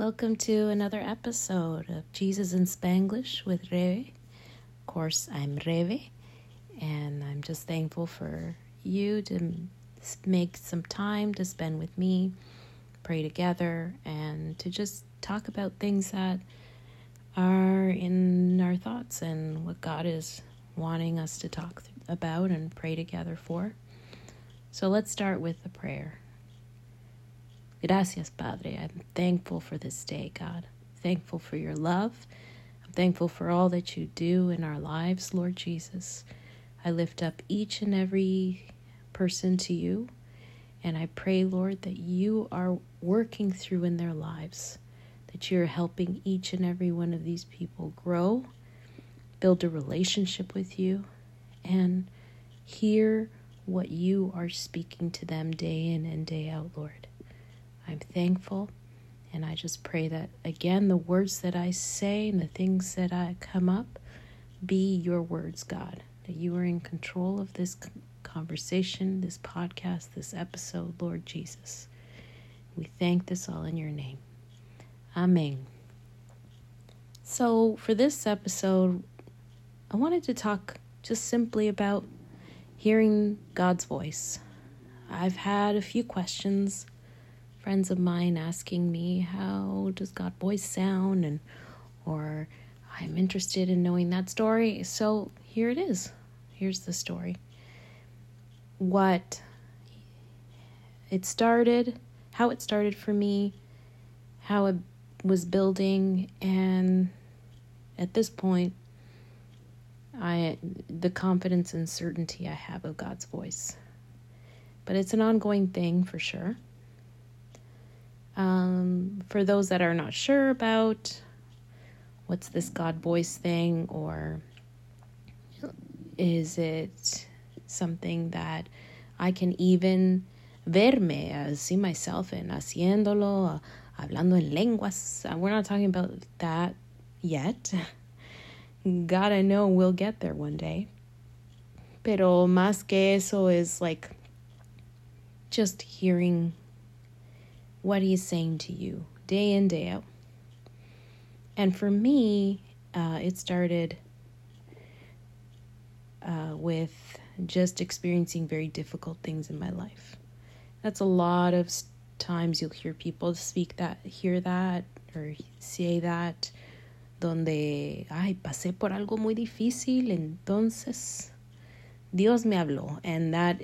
Welcome to another episode of Jesus in Spanglish with Reve. Of course, I'm Reve, and I'm just thankful for you to make some time to spend with me, pray together, and to just talk about things that are in our thoughts and what God is wanting us to talk about and pray together for. So let's start with the prayer. Gracias, Padre. I'm thankful for this day, God. Thankful for your love. I'm thankful for all that you do in our lives, Lord Jesus. I lift up each and every person to you, and I pray, Lord, that you are working through in their lives, that you're helping each and every one of these people grow, build a relationship with you, and hear what you are speaking to them day in and day out, Lord. I'm thankful. And I just pray that, again, the words that I say and the things that I come up be your words, God. That you are in control of this conversation, this podcast, this episode, Lord Jesus. We thank this all in your name. Amen. So, for this episode, I wanted to talk just simply about hearing God's voice. I've had a few questions friends of mine asking me how does God voice sound and or I'm interested in knowing that story. So here it is. Here's the story. What it started, how it started for me, how it was building and at this point I the confidence and certainty I have of God's voice. But it's an ongoing thing for sure. Um, for those that are not sure about what's this God voice thing, or is it something that I can even verme, uh, see myself in haciéndolo, uh, hablando en lenguas? Uh, we're not talking about that yet. God, I know we'll get there one day. Pero más que eso is like just hearing what he's saying to you day in, day out. And for me, uh, it started uh, with just experiencing very difficult things in my life. That's a lot of times you'll hear people speak that, hear that, or say that, donde, ay, pasé por algo muy difícil, entonces Dios me habló. And that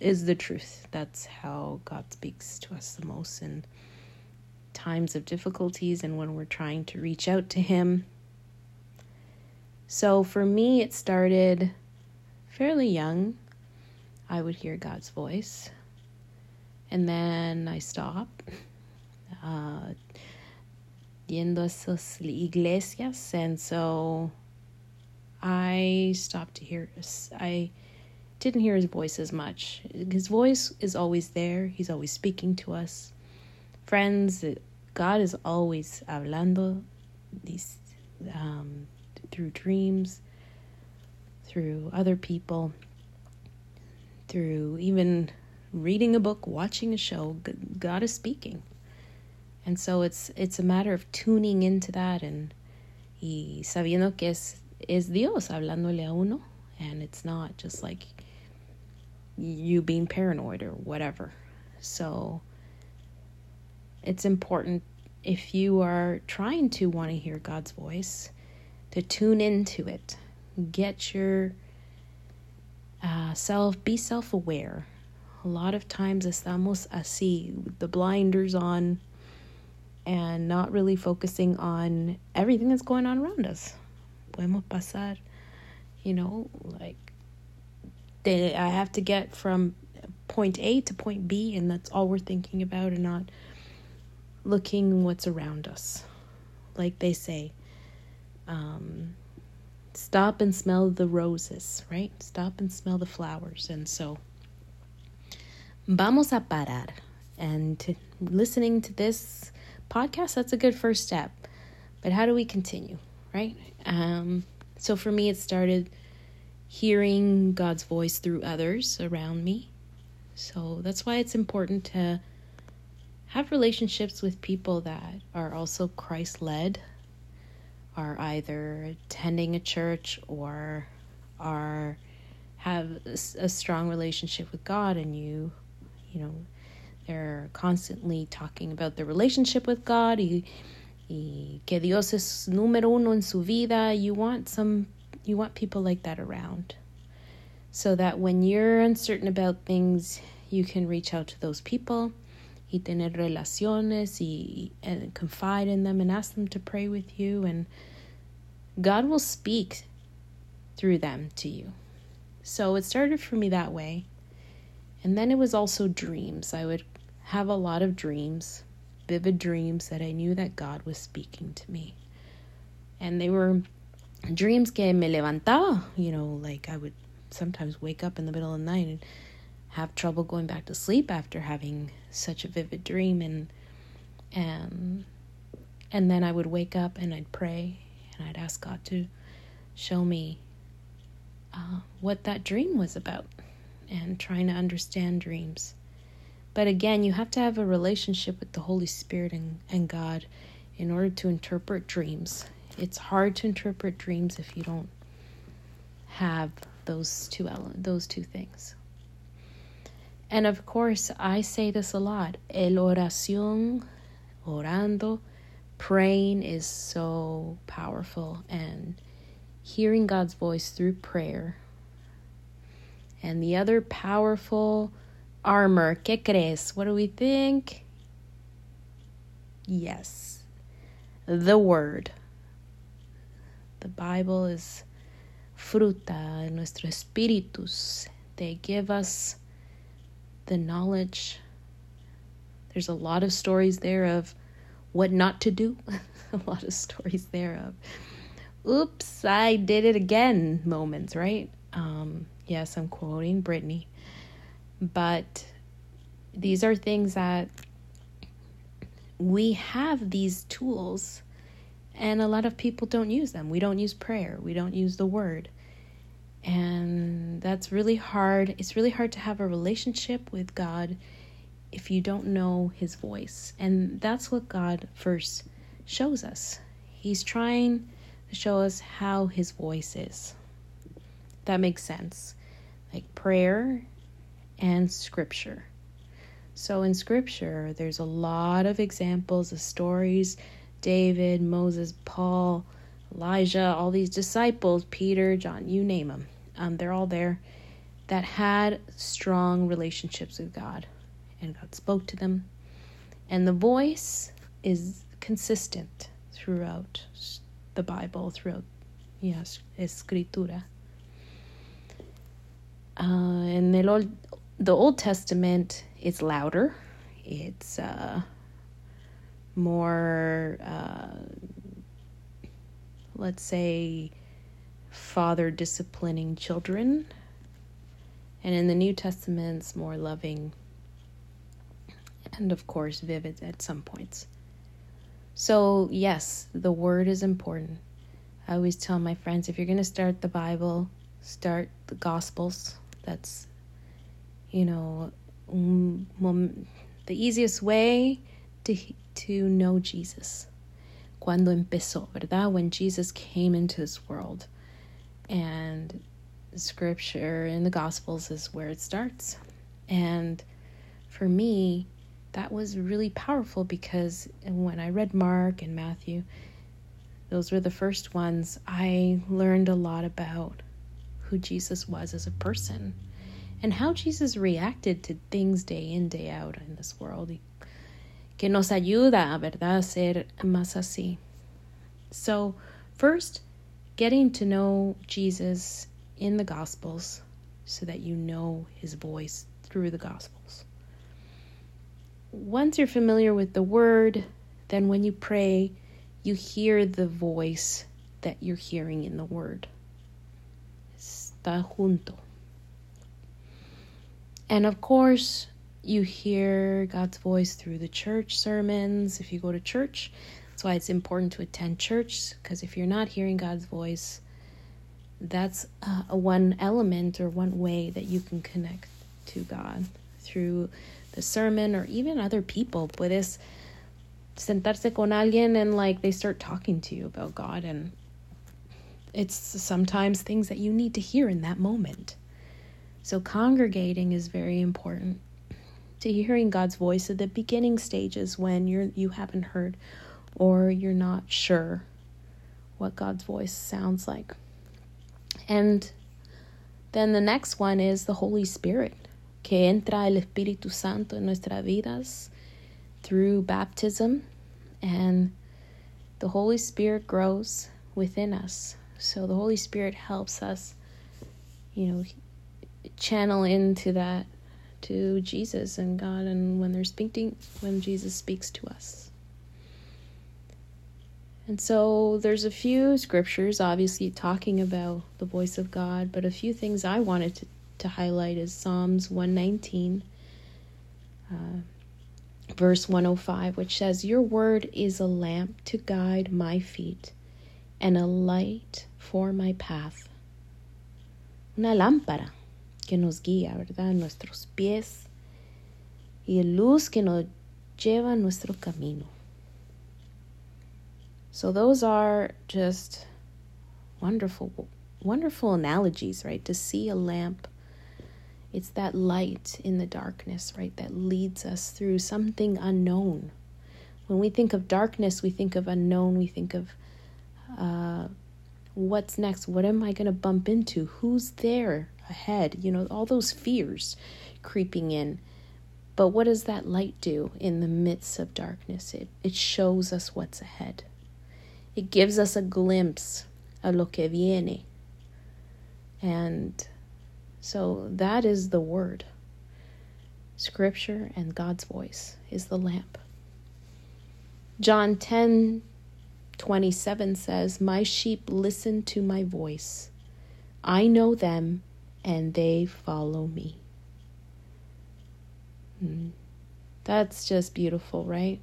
is the truth. That's how God speaks to us the most in times of difficulties and when we're trying to reach out to Him. So for me, it started fairly young. I would hear God's voice, and then I stopped. Uh, yendo a esas iglesias, and so I stopped to hear. I didn't hear his voice as much. His voice is always there, he's always speaking to us. Friends, God is always hablando these um, through dreams, through other people, through even reading a book, watching a show. God is speaking, and so it's it's a matter of tuning into that and y sabiendo que es es Dios hablándole a uno, and it's not just like you being paranoid or whatever. So it's important if you are trying to want to hear God's voice to tune into it. Get your uh, self, be self aware. A lot of times estamos así, with the blinders on and not really focusing on everything that's going on around us. Podemos pasar, you know, like I have to get from point A to point B, and that's all we're thinking about, and not looking what's around us. Like they say, um, stop and smell the roses, right? Stop and smell the flowers. And so, vamos a parar. And to, listening to this podcast, that's a good first step. But how do we continue, right? Um, so for me, it started hearing God's voice through others around me. So that's why it's important to have relationships with people that are also Christ led, are either attending a church or are have a strong relationship with God and you you know they're constantly talking about the relationship with God y, y que Dios es número uno en su vida you want some you want people like that around so that when you're uncertain about things you can reach out to those people y tener relaciones y and eh, confide in them and ask them to pray with you and God will speak through them to you. So it started for me that way. And then it was also dreams. I would have a lot of dreams, vivid dreams that I knew that God was speaking to me. And they were dreams que me levantaba, you know, like I would sometimes wake up in the middle of the night and have trouble going back to sleep after having such a vivid dream and and and then I would wake up and I'd pray and I'd ask God to show me uh, what that dream was about and trying to understand dreams. But again, you have to have a relationship with the Holy Spirit and, and God in order to interpret dreams. It's hard to interpret dreams if you don't have those two elements, those two things. And of course, I say this a lot. El oración, orando, praying is so powerful and hearing God's voice through prayer. And the other powerful armor, ¿qué crees? What do we think? Yes, the Word. The Bible is fruta nuestro espíritus. They give us the knowledge. There's a lot of stories there of what not to do. a lot of stories there of, oops, I did it again moments, right? Um, yes, I'm quoting Britney. But these are things that we have these tools, and a lot of people don't use them. We don't use prayer, we don't use the word. And that's really hard. It's really hard to have a relationship with God if you don't know his voice. And that's what God first shows us. He's trying to show us how his voice is. That makes sense. Like prayer and scripture. So in scripture, there's a lot of examples of stories David, Moses, Paul, Elijah, all these disciples, Peter, John, you name them um, they're all there, that had strong relationships with God. And God spoke to them. And the voice is consistent throughout the Bible, throughout, yes, Escritura. Uh, in the Old, the Old Testament, it's louder. It's uh, more, uh, let's say, father disciplining children. And in the New Testament, it's more loving and, of course, vivid at some points. So, yes, the word is important. I always tell my friends if you're going to start the Bible, start the Gospels. That's, you know, the easiest way to, to know Jesus. Cuando empezó, ¿verdad? When Jesus came into this world and scripture in the gospels is where it starts and for me that was really powerful because when i read mark and matthew those were the first ones i learned a lot about who jesus was as a person and how jesus reacted to things day in day out in this world que nos ayuda verdad a ser más así so first getting to know Jesus in the Gospels so that you know his voice through the Gospels. Once you're familiar with the word, then when you pray, you hear the voice that you're hearing in the word. Está junto. And of course, you hear God's voice through the church sermons. If you go to church, that's why it's important to attend church, because if you're not hearing God's voice, that's uh, a one element or one way that you can connect to God through the sermon or even other people. Puedes sentarse con alguien and like they start talking to you about God and it's sometimes things that you need to hear in that moment. So congregating is very important to hearing God's voice at the beginning stages when you're you haven't heard or you're not sure what God's voice sounds like. And then the next one is the Holy Spirit, que entra el Espíritu Santo en nuestras vidas through baptism, and the Holy Spirit grows within us. So the Holy Spirit helps us, you know, channel into that to Jesus and God and when they're speaking when Jesus speaks to us. And so there's a few scriptures obviously talking about the voice of God, but a few things I wanted to, to highlight is Psalms 119 uh, verse 105 which says your word is a lamp to guide my feet and a light for my path. Una lámpara que nos guía, ¿verdad? Nuestros pies y luz que nos lleva a nuestro camino. So those are just wonderful wonderful analogies, right? To see a lamp it's that light in the darkness, right? That leads us through something unknown. When we think of darkness, we think of unknown, we think of uh, what's next? What am I going to bump into? Who's there? Ahead, you know, all those fears creeping in. But what does that light do in the midst of darkness? It, it shows us what's ahead. It gives us a glimpse of lo que viene. And so that is the word. Scripture and God's voice is the lamp. John 10 27 says, My sheep listen to my voice. I know them and they follow me. Mm. That's just beautiful, right?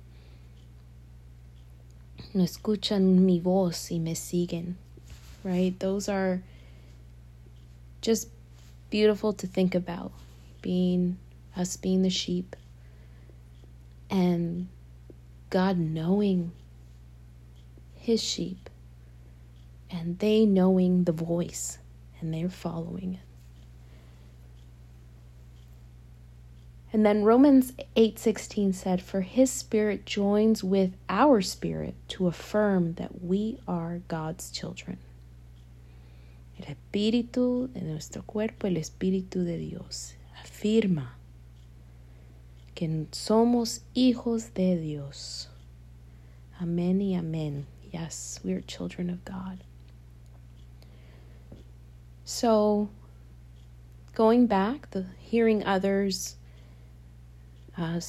No escuchan mi voz y me siguen, right? Those are just beautiful to think about. Being us being the sheep and God knowing his sheep and they knowing the voice and they're following it. And then Romans 8:16 said, "For his spirit joins with our spirit to affirm that we are God's children." El espíritu de nuestro cuerpo, el espíritu de Dios, afirma que somos hijos de Dios. Amén y amén. Yes, we are children of God. So, going back, the hearing others uh,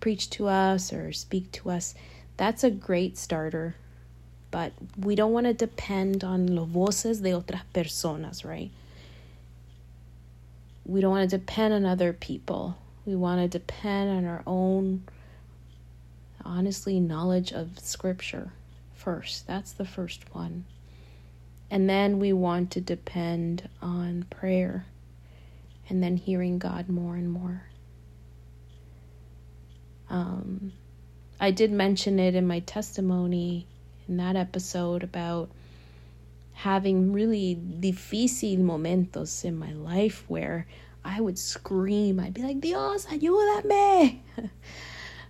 preach to us or speak to us, that's a great starter. But we don't want to depend on los voces de otras personas, right? We don't want to depend on other people. We want to depend on our own, honestly, knowledge of Scripture first. That's the first one. And then we want to depend on prayer and then hearing God more and more. Um, I did mention it in my testimony in that episode about having really difícil momentos in my life where I would scream. I'd be like, Dios, ayúdame.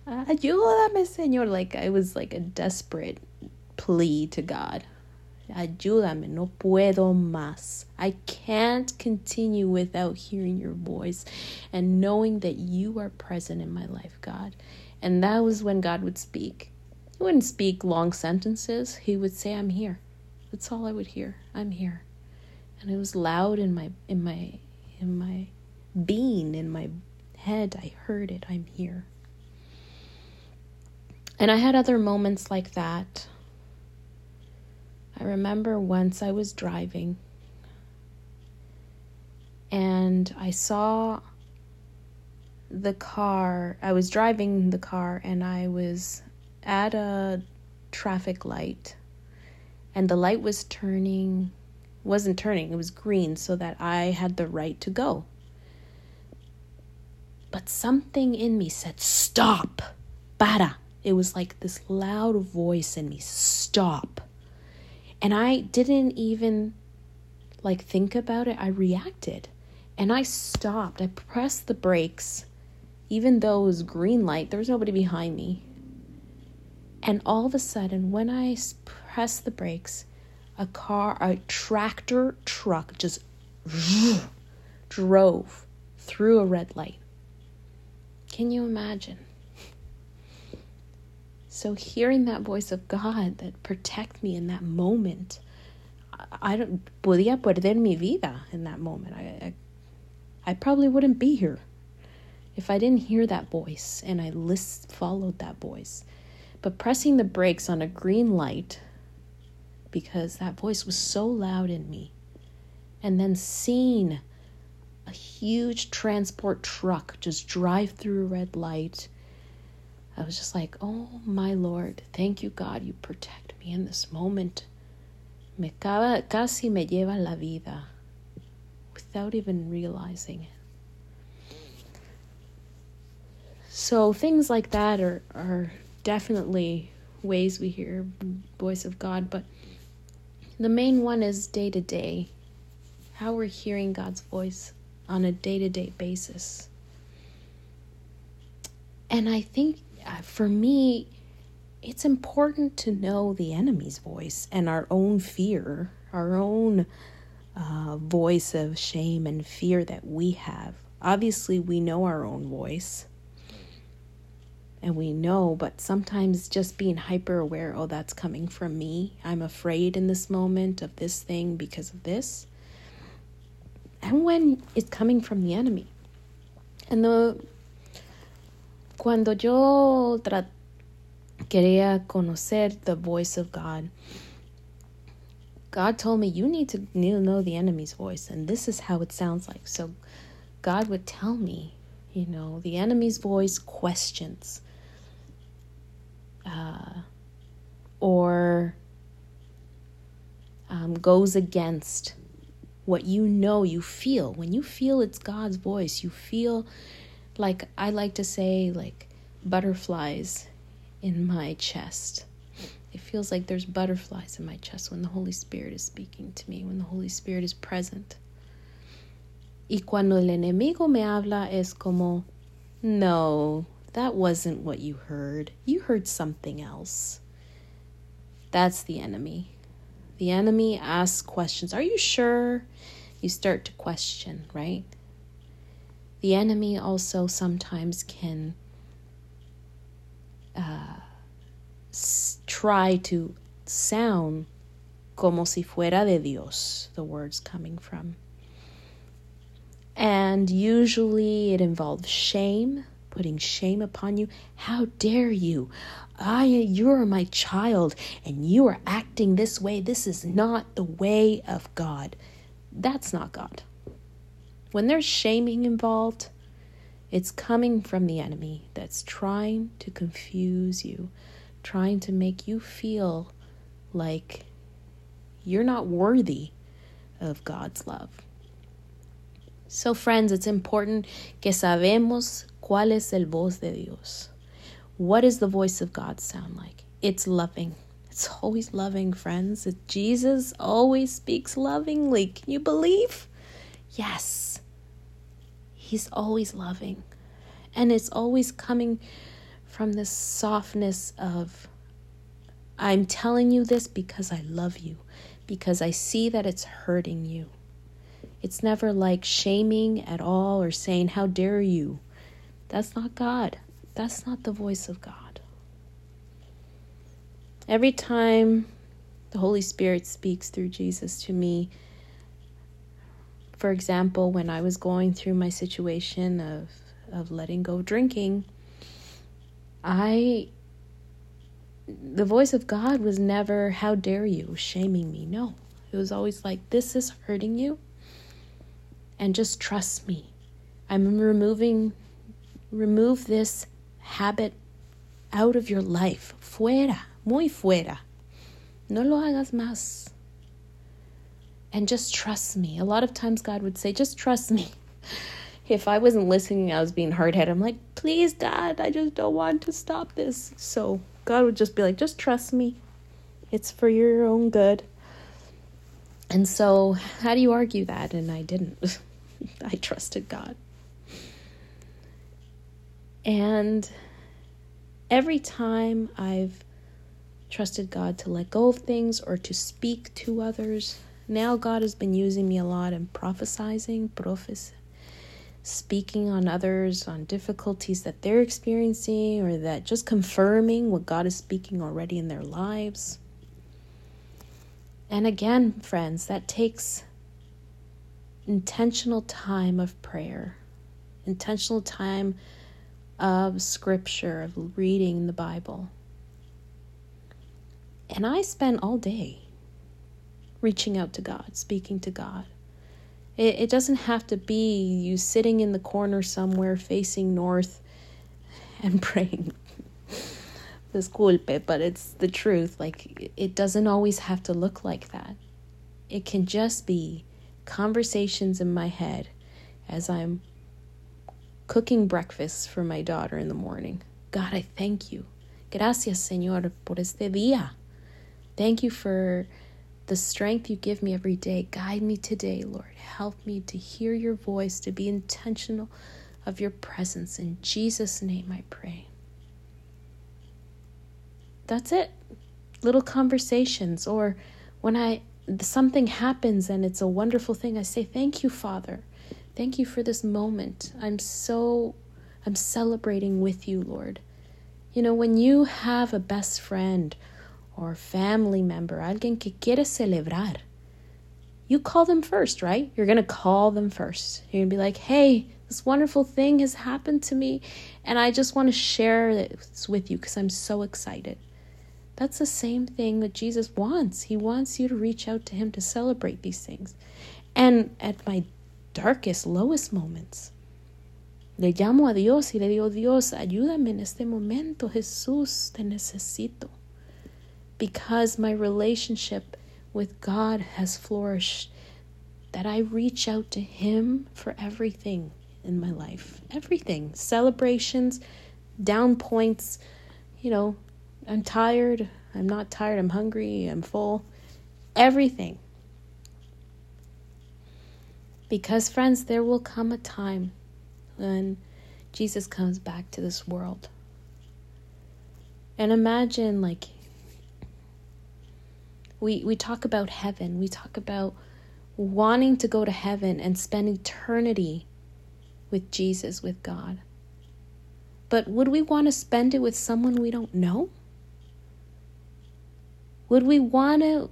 ayúdame, Señor. Like I was like a desperate plea to God. Ayúdame, no puedo más. I can't continue without hearing your voice and knowing that you are present in my life, God. And that was when God would speak. He wouldn't speak long sentences. He would say, "I'm here." That's all I would hear. I'm here. And it was loud in my in my in my being, in my head. I heard it. I'm here. And I had other moments like that I remember once I was driving and I saw the car. I was driving the car and I was at a traffic light and the light was turning wasn't turning, it was green so that I had the right to go. But something in me said, Stop! Para! It was like this loud voice in me, Stop! And I didn't even like think about it. I reacted and I stopped. I pressed the brakes, even though it was green light, there was nobody behind me. And all of a sudden, when I pressed the brakes, a car, a tractor truck just drove through a red light. Can you imagine? So hearing that voice of God that protect me in that moment, I don't podía perder mi vida in that moment. I, I, I probably wouldn't be here if I didn't hear that voice and I list followed that voice. But pressing the brakes on a green light because that voice was so loud in me. And then seeing a huge transport truck just drive through a red light. I was just like, oh my Lord, thank you, God, you protect me in this moment. Me casi me lleva la vida without even realizing it. So things like that are, are definitely ways we hear voice of God, but the main one is day to day, how we're hearing God's voice on a day to day basis. And I think uh, for me, it's important to know the enemy's voice and our own fear, our own uh, voice of shame and fear that we have. Obviously, we know our own voice and we know, but sometimes just being hyper aware oh, that's coming from me. I'm afraid in this moment of this thing because of this. And when it's coming from the enemy. And the cuando yo quería conocer the voice of God, God told me you need to know the enemy's voice, and this is how it sounds like. So God would tell me, you know, the enemy's voice questions uh, or um, goes against what you know you feel. When you feel it's God's voice, you feel like I like to say, like butterflies in my chest. It feels like there's butterflies in my chest when the Holy Spirit is speaking to me, when the Holy Spirit is present. Y cuando el enemigo me habla es como, no, that wasn't what you heard. You heard something else. That's the enemy. The enemy asks questions. Are you sure? You start to question, right? The enemy also sometimes can uh, s- try to sound como si fuera de Dios, the words coming from. And usually it involves shame putting shame upon you. How dare you? I you're my child and you are acting this way. This is not the way of God. That's not God. When there's shaming involved, it's coming from the enemy that's trying to confuse you, trying to make you feel like you're not worthy of God's love. So, friends, it's important que sabemos ¿Cuál es el voz de Dios? What does the voice of God sound like? It's loving. It's always loving, friends. Jesus always speaks lovingly. Can you believe? Yes. He's always loving. And it's always coming from this softness of, I'm telling you this because I love you, because I see that it's hurting you. It's never like shaming at all or saying, How dare you? That's not God. That's not the voice of God. Every time the Holy Spirit speaks through Jesus to me, for example, when I was going through my situation of, of letting go of drinking, I the voice of God was never, How dare you, shaming me. No. It was always like, This is hurting you. And just trust me. I'm removing remove this habit out of your life. Fuera, muy fuera. No lo hagas más. And just trust me. A lot of times God would say, just trust me. if I wasn't listening, I was being hard headed. I'm like, please, God, I just don't want to stop this. So God would just be like, just trust me. It's for your own good. And so, how do you argue that? And I didn't. I trusted God. And every time I've trusted God to let go of things or to speak to others, now God has been using me a lot in prophesizing, prophes, speaking on others, on difficulties that they're experiencing, or that just confirming what God is speaking already in their lives. And again, friends, that takes intentional time of prayer, intentional time of scripture, of reading the Bible. And I spent all day reaching out to God, speaking to God. It, it doesn't have to be you sitting in the corner somewhere facing north and praying. Disculpe, but it's the truth. Like, it doesn't always have to look like that. It can just be conversations in my head as I'm cooking breakfast for my daughter in the morning. God, I thank you. Gracias, Señor, por este día. Thank you for the strength you give me every day. Guide me today, Lord. Help me to hear your voice, to be intentional of your presence. In Jesus' name I pray. That's it. Little conversations or when I something happens and it's a wonderful thing, I say, Thank you, Father. Thank you for this moment. I'm so, I'm celebrating with you, Lord. You know, when you have a best friend or family member, alguien que quiere celebrar, you call them first, right? You're going to call them first. You're going to be like, hey, this wonderful thing has happened to me, and I just want to share this with you because I'm so excited. That's the same thing that Jesus wants. He wants you to reach out to Him to celebrate these things. And at my darkest, lowest moments, le llamo a Dios y le digo, Dios, ayúdame en este momento, Jesús, te necesito. Because my relationship with God has flourished, that I reach out to Him for everything in my life. Everything. Celebrations, down points, you know, I'm tired. I'm not tired. I'm hungry. I'm full. Everything. Because, friends, there will come a time when Jesus comes back to this world. And imagine, like, we, we talk about heaven, we talk about wanting to go to heaven and spend eternity with Jesus, with God. But would we want to spend it with someone we don't know? Would we want to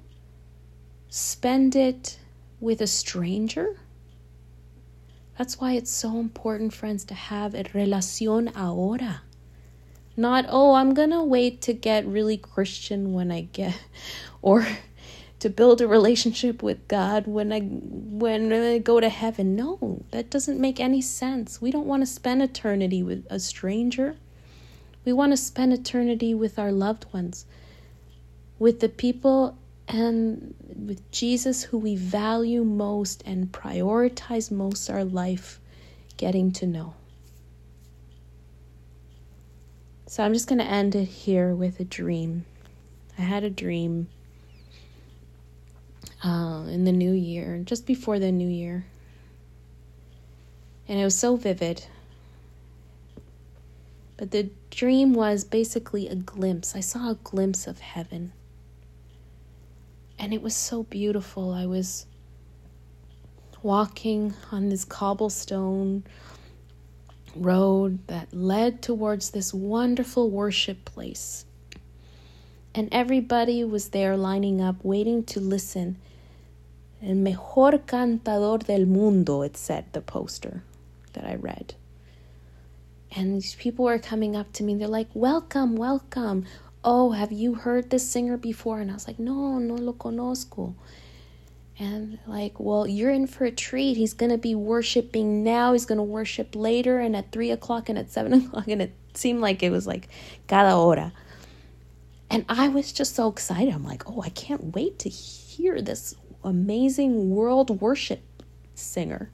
spend it with a stranger? That's why it's so important, friends, to have a relación ahora. Not, oh, I'm going to wait to get really Christian when I get, or to build a relationship with God when I when I go to heaven. No, that doesn't make any sense. We don't want to spend eternity with a stranger. We want to spend eternity with our loved ones with the people and with Jesus who we value most and prioritize most our life getting to know. So I'm just going to end it here with a dream. I had a dream uh, in the new year, just before the new year. And it was so vivid. But the dream was basically a glimpse. I saw a glimpse of heaven. And it was so beautiful. I was walking on this cobblestone road that led towards this wonderful worship place. And everybody was there lining up, waiting to listen. El mejor cantador del mundo, it said, the poster that I read. And these people were coming up to me. They're like, Welcome, welcome oh, have you heard this singer before? And I was like, no, no lo conozco. And like, well, you're in for a treat. He's going to be worshiping now. He's going to worship later and at three o'clock and at seven o'clock. And it seemed like it was like cada hora. And I was just so excited. I'm like, oh, I can't wait to hear this amazing world worship singer.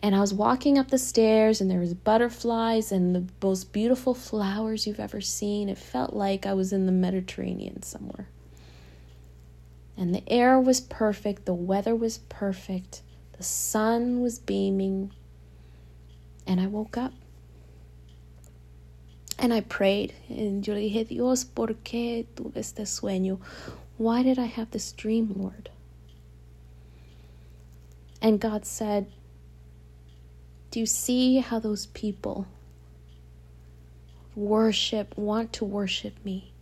And I was walking up the stairs and there was butterflies and the most beautiful flowers you've ever seen. It felt like I was in the Mediterranean somewhere. And the air was perfect, the weather was perfect, the sun was beaming. And I woke up. And I prayed. And yo le dije, Dios, ¿por qué tuve este sueño? Why did I have this dream, Lord? And God said, do you see how those people worship, want to worship me,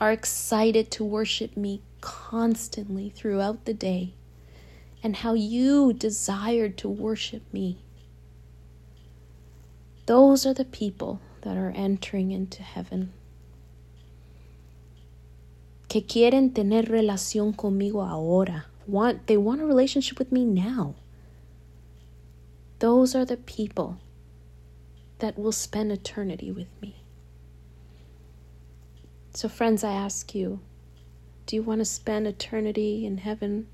are excited to worship me constantly throughout the day, and how you desired to worship me? Those are the people that are entering into heaven. Que quieren tener relación conmigo ahora. Want they want a relationship with me now. Those are the people that will spend eternity with me. So, friends, I ask you do you want to spend eternity in heaven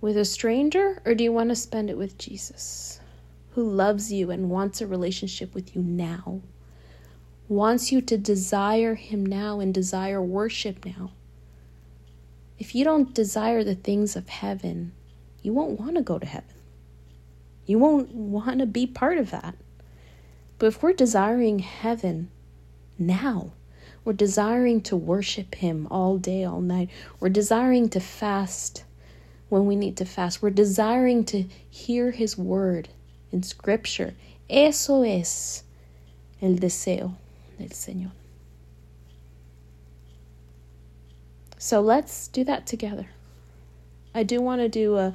with a stranger, or do you want to spend it with Jesus, who loves you and wants a relationship with you now? Wants you to desire Him now and desire worship now. If you don't desire the things of heaven, you won't want to go to heaven. You won't want to be part of that. But if we're desiring heaven now, we're desiring to worship Him all day, all night, we're desiring to fast when we need to fast, we're desiring to hear His word in Scripture. Eso es el deseo del Señor. So let's do that together. I do want to do a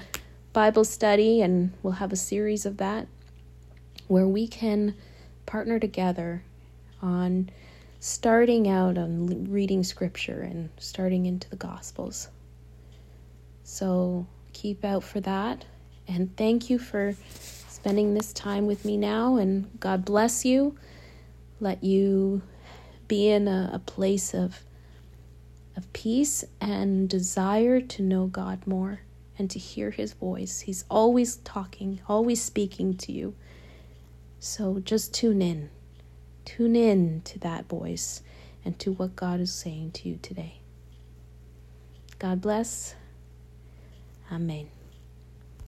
Bible study, and we'll have a series of that where we can partner together on starting out on reading scripture and starting into the Gospels. So keep out for that. And thank you for spending this time with me now. And God bless you. Let you be in a, a place of, of peace and desire to know God more and to hear his voice. He's always talking, always speaking to you. So just tune in. Tune in to that voice and to what God is saying to you today. God bless. Amen.